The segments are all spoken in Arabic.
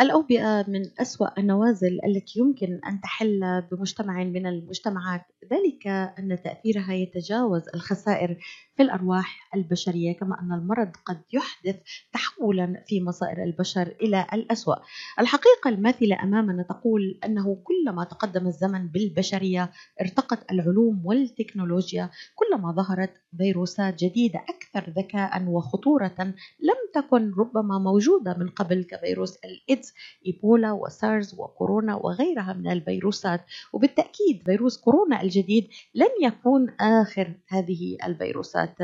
الأوبئة من أسوأ النوازل التي يمكن أن تحل بمجتمع من المجتمعات. ذلك أن تأثيرها يتجاوز الخسائر في الأرواح البشرية كما أن المرض قد يحدث تحولا في مصائر البشر إلى الأسوأ. الحقيقة الماثلة أمامنا تقول أنه كلما تقدم الزمن بالبشرية ارتقت العلوم والتكنولوجيا كلما ظهرت فيروسات جديدة أكثر ذكاء وخطورة لم تكن ربما موجودة من قبل كفيروس الإيدز إيبولا وسارز وكورونا وغيرها من الفيروسات وبالتأكيد فيروس كورونا الجديد لن يكون آخر هذه الفيروسات.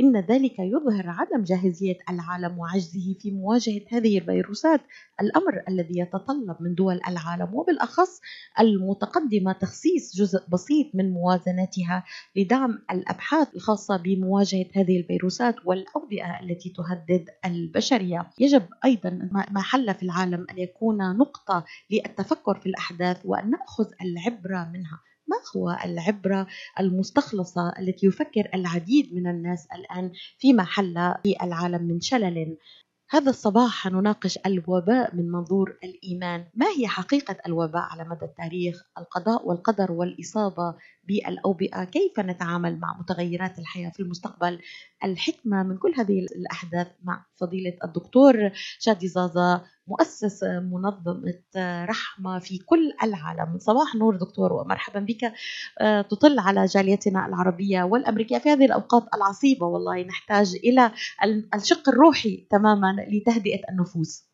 إن ذلك يظهر عدم جاهزية العالم وعجزه في مواجهة هذه الفيروسات الأمر الذي يتطلب من دول العالم وبالأخص المتقدمة تخصيص جزء بسيط من موازنتها لدعم الأبحاث الخاصة بمواجهة هذه الفيروسات والأوبئة التي تهدد البشرية. يجب أيضا ما حل في العالم أن يكون نقطة للتفكر في الأحداث وأن نأخذ العبرة منها. ما هو العبرة المستخلصة التي يفكر العديد من الناس الآن فيما حل في العالم من شلل؟ هذا الصباح نناقش الوباء من منظور الإيمان، ما هي حقيقة الوباء على مدى التاريخ؟ القضاء والقدر والإصابة بالاوبئه، كيف نتعامل مع متغيرات الحياة في المستقبل؟ الحكمة من كل هذه الأحداث مع فضيلة الدكتور شادي زازا مؤسس منظمة رحمة في كل العالم. صباح نور دكتور ومرحبا بك. آه، تطل على جاليتنا العربية والأمريكية في هذه الأوقات العصيبة والله. نحتاج إلى الشق الروحي تماما لتهدئة النفوس.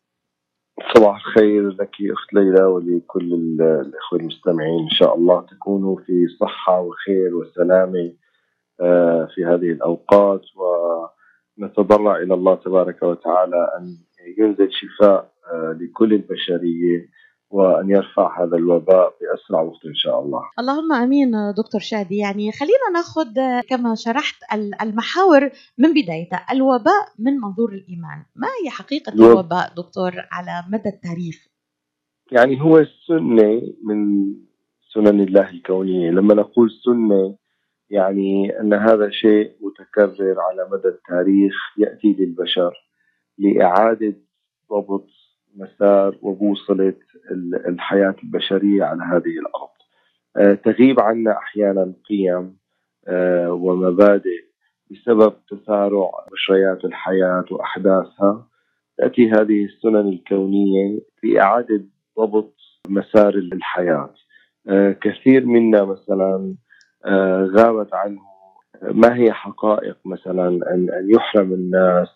صباح الخير لك أخت ليلى ولكل الإخوة المستمعين. إن شاء الله تكونوا في صحة وخير وسلامة آه، في هذه الأوقات. ونتضرع إلى الله تبارك وتعالى أن ينزل شفاء آه، لكل البشرية. وأن يرفع هذا الوباء بأسرع وقت إن شاء الله. اللهم آمين دكتور شادي، يعني خلينا ناخذ كما شرحت المحاور من بدايتها، الوباء من منظور الإيمان، ما هي حقيقة الوباء دكتور على مدى التاريخ؟ يعني هو السنة من سنن الله الكونية، لما نقول سنة يعني أن هذا شيء متكرر على مدى التاريخ يأتي للبشر لإعادة ضبط مسار وبوصلة الحياة البشرية على هذه الأرض. آه، تغيب عنا أحيانا قيم آه، ومبادئ بسبب تسارع مشريات الحياة وأحداثها. تأتي هذه السنن الكونية لإعادة ضبط مسار الحياة. آه، كثير منا مثلا غابت عنه ما هي حقائق مثلا أن يحرم الناس؟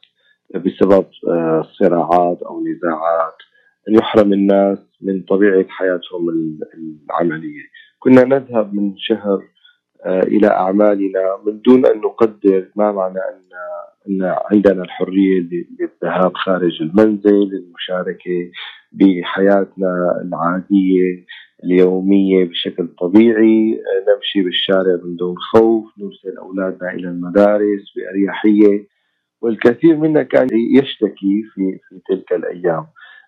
بسبب آه، صراعات أو نزاعات ان يحرم الناس من طبيعة حياتهم العملية. كنا نذهب من شهر آه، إلى أعمالنا من دون أن نقدر ما معنى أن أن عندنا الحرية للذهاب خارج المنزل المشاركه بحياتنا العادية اليومية بشكل طبيعي. آه، نمشي بالشارع من دون خوف نرسل أولادنا إلى المدارس بأريحية. والكثير منا كان يشتكي في في تلك الأيام.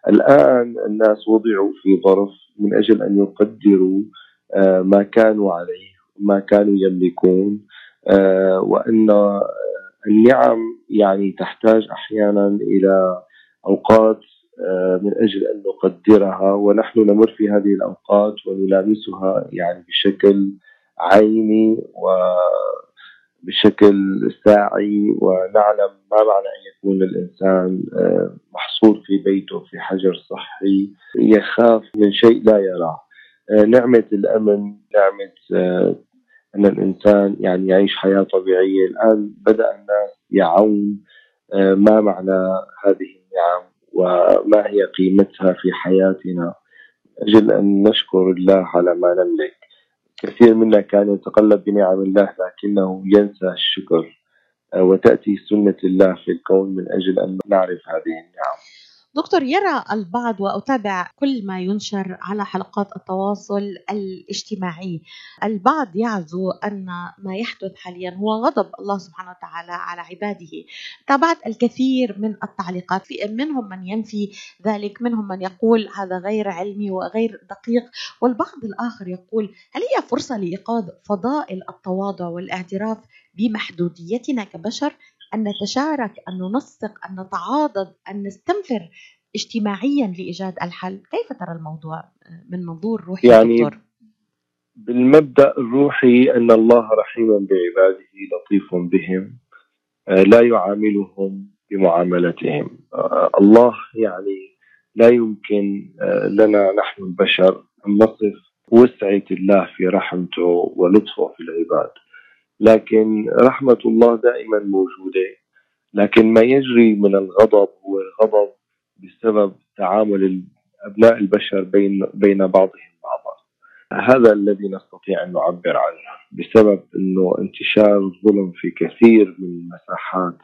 الآن الناس وضعوا في ظرف من أجل أن يقدروا آه، ما كانوا عليه ما كانوا يملكون آه، وأن آه، النعم يعني تحتاج أحيانا إلى أوقات من أجل أن نقدرها ونحن نمر في هذه الأوقات ونلامسها يعني بشكل عيني و بشكل ساعي ونعلم ما معنى أن يكون الإنسان آه، محصور في بيته في حجر صحي يخاف من شيء لا يراه. آه، نعمة الأمن نعمة آه، أن الإنسان يعني يعيش حياة طبيعية. الآن بدأ الناس يعون ما معنى هذه النعم وما هي قيمتها في حياتنا. أجل أن نشكر الله على ما نملك. كثير منا كان يتقلب بنعم الله لكنه ينسى الشكر آه، وتأتي سنة الله في الكون من أجل أن نعرف هذه النعم. دكتور يرى البعض وأتابع كل ما ينشر على حلقات التواصل الاجتماعي. البعض يعزو أن ما يحدث حاليا هو غضب الله سبحانه وتعالى على عباده. تابعت الكثير من التعليقات منهم من ينفي ذلك منهم من يقول هذا غير علمي وغير دقيق والبعض الآخر يقول هل هي فرصة لإيقاظ فضائل التواضع والاعتراف بمحدوديتنا كبشر؟ أن نتشارك أن ننسق أن نتعاضد أن نستنفر اجتماعيا لإيجاد الحل. كيف ترى الموضوع من منظور روحي يعني دكتور؟ بالمبدأ الروحي أن الله رحيم بعباده لطيف بهم آه، لا يعاملهم بمعاملتهم. آه، الله يعني لا يمكن آه، لنا نحن البشر أن نصف وسعة الله في رحمته ولطفه في العباد. لكن رحمة الله دائما موجودة. لكن ما يجري من الغضب هو الغضب بسبب تعامل أبناء البشر بين بين بعضهم بعضا. هذا الذي نستطيع أن نعبر عنه بسبب أنه انتشار الظلم في كثير من مساحات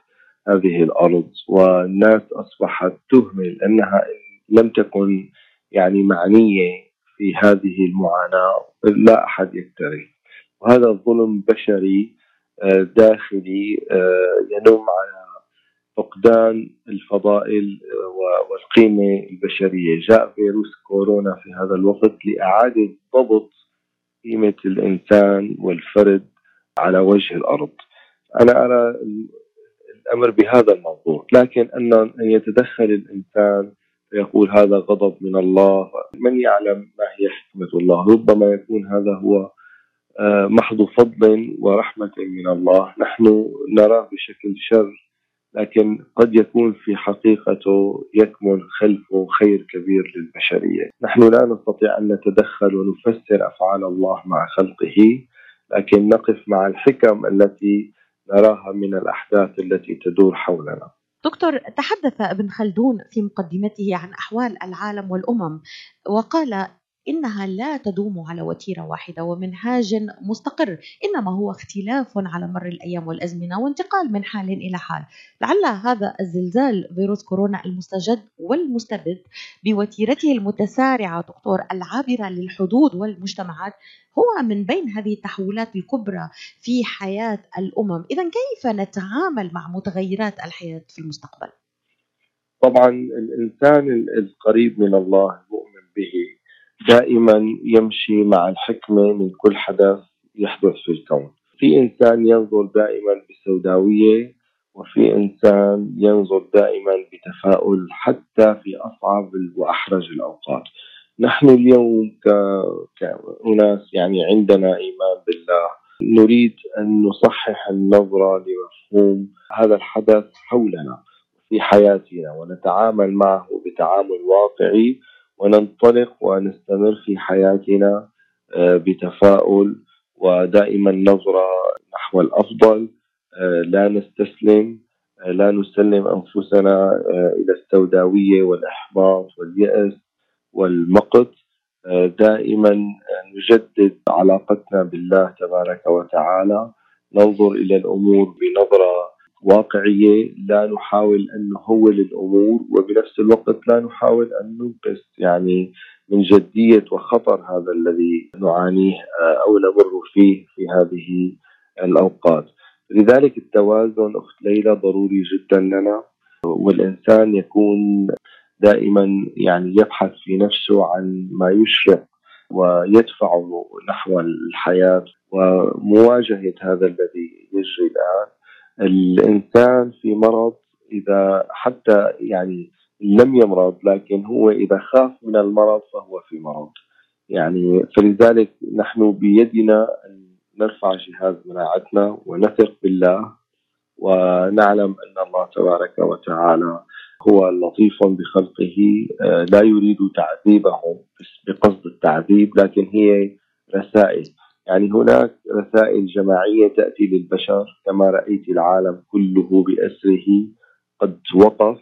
هذه الأرض والناس أصبحت تهمل أنها لم تكن يعني معنية في هذه المعاناة لا أحد يكترث وهذا الظلم بشري آه، داخلي آه، ينم على فقدان الفضائل آه، والقيمة البشرية. جاء فيروس كورونا في هذا الوقت لإعادة ضبط قيمة الإنسان والفرد على وجه الأرض. أنا أرى الأمر بهذا الموضوع. لكن أن يتدخل الإنسان فيقول هذا غضب من الله من يعلم ما هي حكمة الله؟ ربما يكون هذا هو محض فضل ورحمة من الله. نحن نراه بشكل شر لكن قد يكون في حقيقته يكمن خلفه خير كبير للبشرية. نحن لا نستطيع أن نتدخل ونفسر أفعال الله مع خلقه لكن نقف مع الحكم التي نراها من الأحداث التي تدور حولنا. دكتور تحدث ابن خلدون في مقدمته عن أحوال العالم والأمم وقال إنها لا تدوم على وتيرة واحدة ومنهاج مستقر إنما هو اختلاف على مر الأيام والأزمنة وانتقال من حال إلى حال لعل هذا الزلزال فيروس كورونا المستجد والمستبد بوتيرته المتسارعة دكتور العابرة للحدود والمجتمعات هو من بين هذه التحولات الكبرى في حياة الأمم إذا كيف نتعامل مع متغيرات الحياة في المستقبل؟ طبعا الإنسان القريب من الله المؤمن به دائما يمشي مع الحكمة من كل حدث يحدث في الكون. في إنسان ينظر دائما بسوداوية وفي إنسان ينظر دائما بتفاؤل حتى في أصعب وأحرج الأوقات. نحن اليوم كأناس يعني عندنا إيمان بالله. نريد أن نصحح النظرة لمفهوم هذا الحدث حولنا في حياتنا ونتعامل معه بتعامل واقعي. وننطلق ونستمر في حياتنا آه، بتفاؤل ودائما نظرة نحو الأفضل آه، لا نستسلم آه، لا نسلم أنفسنا إلى السوداوية والإحباط واليأس والمقت. دائما نجدد علاقتنا بالله تبارك وتعالى ننظر إلى الأمور بنظرة واقعية لا نحاول أن نهول الأمور وبنفس الوقت لا نحاول أن ننقص يعني من جدية وخطر هذا الذي نعانيه آه، أو نمر فيه في هذه الأوقات. لذلك التوازن أخت ليلى ضروري جدا لنا والإنسان يكون دائما يعني يبحث في نفسه عن ما يشرق ويدفعه نحو الحياة ومواجهة هذا الذي يجري الآن. الإنسان في مرض إذا حتى يعني لم يمرض لكن هو إذا خاف من المرض فهو في مرض. يعني فلذلك نحن بيدنا أن نرفع جهاز مناعتنا ونثق بالله ونعلم أن الله تبارك وتعالى هو لطيف بخلقه آه، لا يريد تعذيبهم بقصد التعذيب لكن هي رسائل. يعني هناك رسائل جماعية تأتي للبشر كما رأيت العالم كله بأسره قد وقف.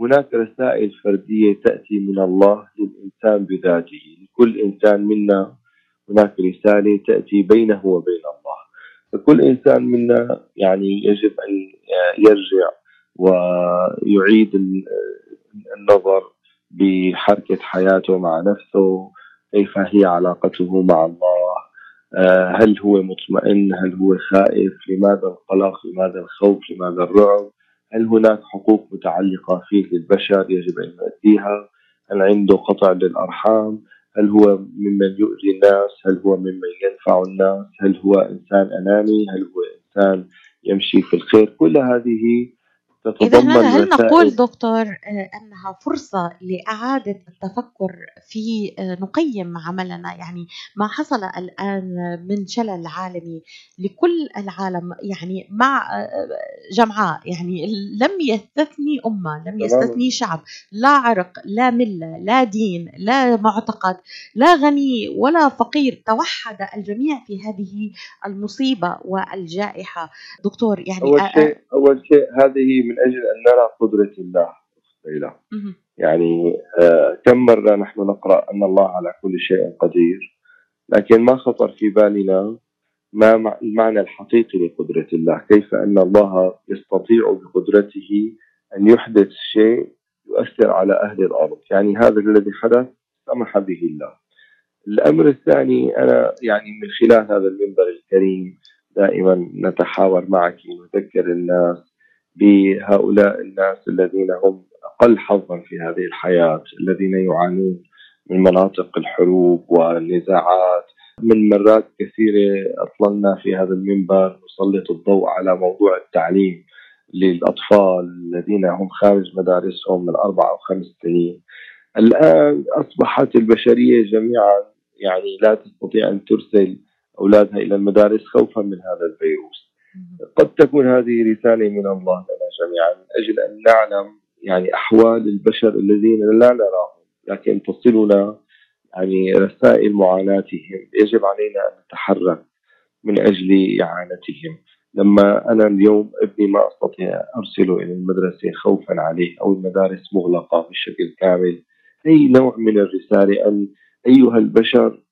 هناك رسائل فردية تأتي من الله للإنسان بذاته لكل إنسان منا هناك رسالة تأتي بينه وبين الله. فكل إنسان منا يعني يجب أن يرجع ويعيد النظر بحركة حياته مع نفسه كيف هي علاقته مع الله. هل هو مطمئن؟ هل هو خائف؟ لماذا القلق؟ لماذا الخوف؟ لماذا الرعب؟ هل هناك حقوق متعلقة فيه للبشر يجب أن يؤديها؟ هل عنده قطع للأرحام؟ هل هو ممن يؤذي الناس؟ هل هو ممن ينفع الناس؟ هل هو إنسان أناني؟ هل هو إنسان يمشي في الخير؟ كل هذه إذا هل نقول دكتور آه، أنها فرصة لإعادة التفكر في آه، نقيم عملنا؟ يعني ما حصل الآن من شلل عالمي لكل العالم يعني مع آه، جمعاء يعني لم يستثني أمة لم يستثني شعب لا عرق لا ملة لا دين لا معتقد لا غني ولا فقير توحد الجميع في هذه المصيبة والجائحة. دكتور يعني أول شيء أول شيء هذه من أجل أن نرى قدرة الله ليلى. يعني آه كم مرة نحن نقرأ أن الله على كل شيء قدير لكن ما خطر في بالنا ما المعنى الحقيقي لقدرة الله. كيف أن الله يستطيع بقدرته أن يحدث شيء يؤثر على أهل الأرض. يعني هذا الذي حدث سمح به الله. الأمر الثاني أنا يعني من خلال هذا المنبر الكريم دائما نتحاور معك نذكر الناس بهؤلاء الناس الذين هم أقل حظا في هذه الحياة الذين يعانون من مناطق الحروب والنزاعات من مرات كثيرة أطللنا في هذا المنبر نسلط الضوء على موضوع التعليم للأطفال الذين هم خارج مدارسهم من أربع أو خمس سنين. الآن أصبحت البشرية جميعا يعني لا تستطيع أن ترسل أولادها إلى المدارس خوفا من هذا الفيروس. قد تكون هذه رسالة من الله لنا جميعا من أجل أن نعلم يعني أحوال البشر الذين لا نراهم لكن تصلنا يعني رسائل معاناتهم يجب علينا أن نتحرك من أجل إعانتهم. لما أنا اليوم ابني ما أستطيع أرسله إلى المدرسة خوفا عليه أو المدارس مغلقة بشكل كامل أي نوع من الرسالة أن أيها البشر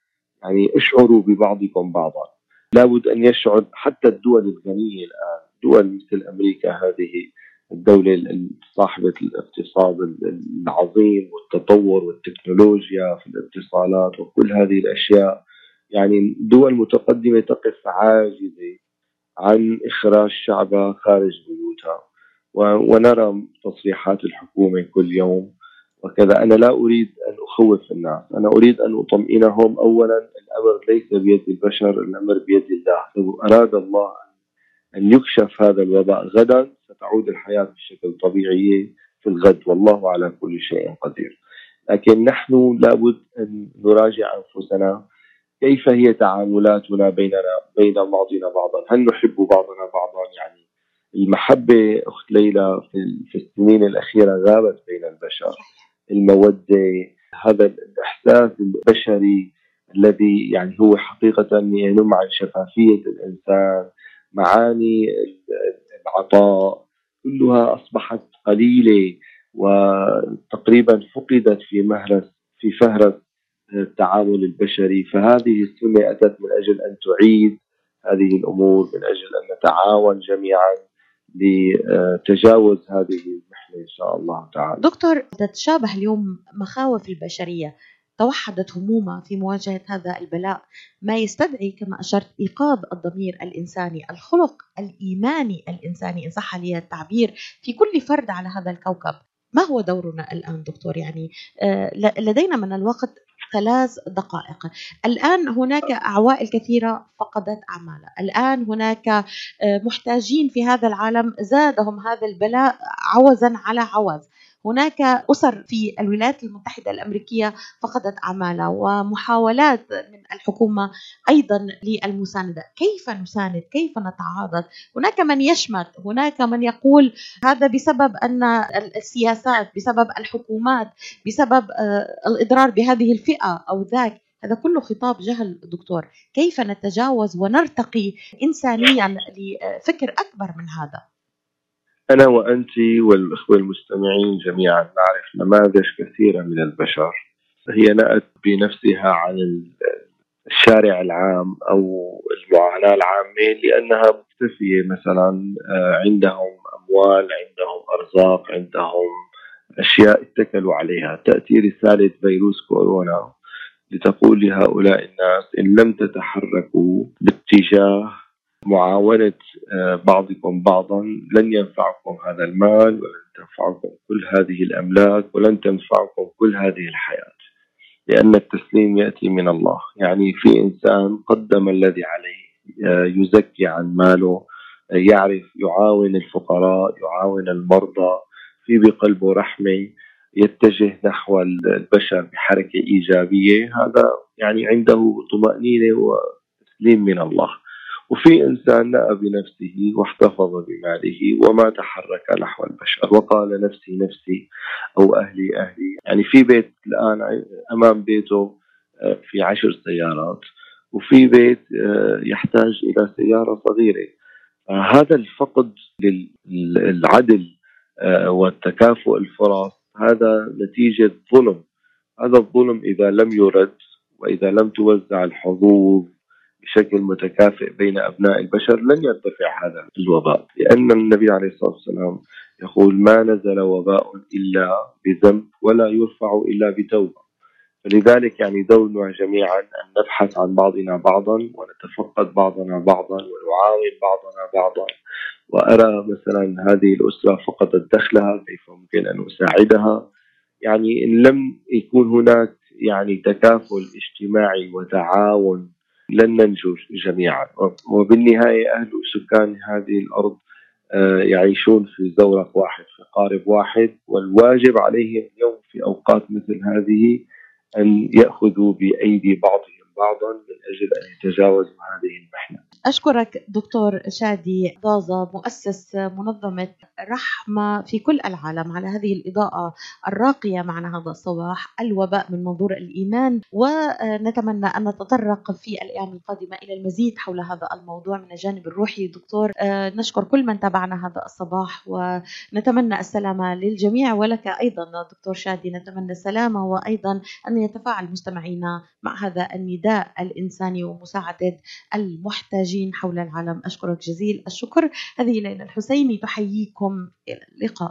يعني اشعروا ببعضكم بعضا. لابد أن يشعر حتى الدول الغنية الآن دول مثل أمريكا هذه الدولة صاحبة الاقتصاد العظيم والتطور والتكنولوجيا في الاتصالات وكل هذه الأشياء. يعني دول متقدمة تقف عاجزة عن إخراج شعبها خارج بيوتها. ونرى تصريحات الحكومة كل يوم وكذا. أنا لا أريد أن أخوف الناس. أنا أريد أن أطمئنهم. أولا الأمر ليس بيد البشر الأمر بيد الله. لو أراد الله أن يكشف هذا الوباء غدا ستعود الحياة بشكل طبيعي في الغد. والله على كل شيء قدير. لكن نحن لابد أن نراجع أنفسنا. كيف هي تعاملاتنا بيننا بين بعضنا بعضا؟ هل نحب بعضنا بعضا؟ يعني المحبة أخت ليلى في السنين الأخيرة غابت بين البشر. المودة هذا الإحساس البشري الذي يعني هو حقيقة ينم عن شفافية الإنسان معاني العطاء كلها أصبحت قليلة وتقريبا فقدت في مهرس في فهرس التعامل البشري. فهذه السنة أتت من أجل أن تعيد هذه الأمور من أجل أن نتعاون جميعا. لتجاوز هذه المحنة إن شاء الله تعالى. دكتور تتشابه اليوم مخاوف البشرية توحدت همومها في مواجهة هذا البلاء ما يستدعي كما أشرت إيقاظ الضمير الإنساني الخلق الإيماني الإنساني إن صح لي التعبير في كل فرد على هذا الكوكب. ما هو دورنا الآن دكتور؟ يعني آه، لدينا من الوقت ثلاث دقائق. الآن هناك عوائل كثيرة فقدت أعمالها. الآن هناك آه، محتاجين في هذا العالم زادهم هذا البلاء عوزا على عوز. هناك أسر في الولايات المتحدة الأمريكية فقدت أعمالها ومحاولات من الحكومة أيضا للمساندة. كيف نساند؟ كيف نتعاضد هناك من يشمت هناك من يقول هذا بسبب أن السياسات بسبب الحكومات بسبب آه، الإضرار بهذه الفئة أو ذاك. هذا كله خطاب جهل دكتور. كيف نتجاوز ونرتقي إنسانيا لفكر أكبر من هذا؟ أنا وأنت والأخوة المستمعين جميعا نعرف نماذج كثيرة من البشر. هي نأت بنفسها عن الشارع العام أو المعاناة العامة لأنها مكتفية مثلا آه، عندهم أموال عندهم أرزاق عندهم أشياء اتكلوا عليها. تأتي رسالة فيروس كورونا لتقول لهؤلاء الناس إن لم تتحركوا باتجاه معاونة آه، بعضكم بعضا. لن ينفعكم هذا المال ولن تنفعكم كل هذه الأملاك ولن تنفعكم كل هذه الحياة لأن التسليم يأتي من الله. يعني في إنسان قدم الذي عليه آه، يزكي عن ماله يعرف يعاون الفقراء يعاون المرضى في بقلبه رحمة يتجه نحو البشر بحركة إيجابية. هذا يعني عنده طمأنينة وتسليم من الله. وفي إنسان نأى بنفسه واحتفظ بماله وما تحرك نحو البشر وقال نفسي نفسي أو أهلي أهلي. يعني في بيت الآن أمام بيته آه، في عشر سيارات وفي بيت آه، يحتاج إلى سيارة صغيرة. هذا الفقد للعدل آه، والتكافؤ الفرص هذا نتيجة ظلم. هذا الظلم إذا لم يرد وإذا لم توزع الحظوظ بشكل متكافئ بين أبناء البشر لن يرتفع هذا الوباء لأن النبي عليه الصلاة والسلام يقول ما نزل وباء إلا بذنب ولا يرفع إلا بتوبة. فلذلك يعني دورنا جميعا أن نبحث عن بعضنا بعضا ونتفقد بعضنا بعضا ونعاون بعضنا بعضا. وأرى مثلا هذه الأسرة فقدت دخلها كيف ممكن أن أساعدها؟ يعني إن لم يكون هناك يعني تكافل اجتماعي وتعاون لن ننجو جميعا. وبالنهاية أهل وسكان هذه الأرض آه، يعيشون في زورق واحد في قارب واحد. والواجب عليهم اليوم في أوقات مثل هذه أن يأخذوا بأيدي بعضهم بعضا من أجل أن يتجاوزوا هذه المحنة. أشكرك دكتور شادي ضازة مؤسس منظمة رحمة في كل العالم على هذه الإضاءة الراقية معنا هذا الصباح الوباء من منظور الإيمان ونتمنى أن نتطرق في الأيام القادمة إلى المزيد حول هذا الموضوع من الجانب الروحي. دكتور آه، نشكر كل من تابعنا هذا الصباح ونتمنى السلامة للجميع ولك أيضا دكتور شادي نتمنى السلامة وأيضا أن يتفاعل مستمعينا مع هذا النداء الإنساني ومساعدة المحتاجين حول العالم. أشكرك جزيل الشكر. هذه ليلى الحسيني تحييكم. إلى اللقاء.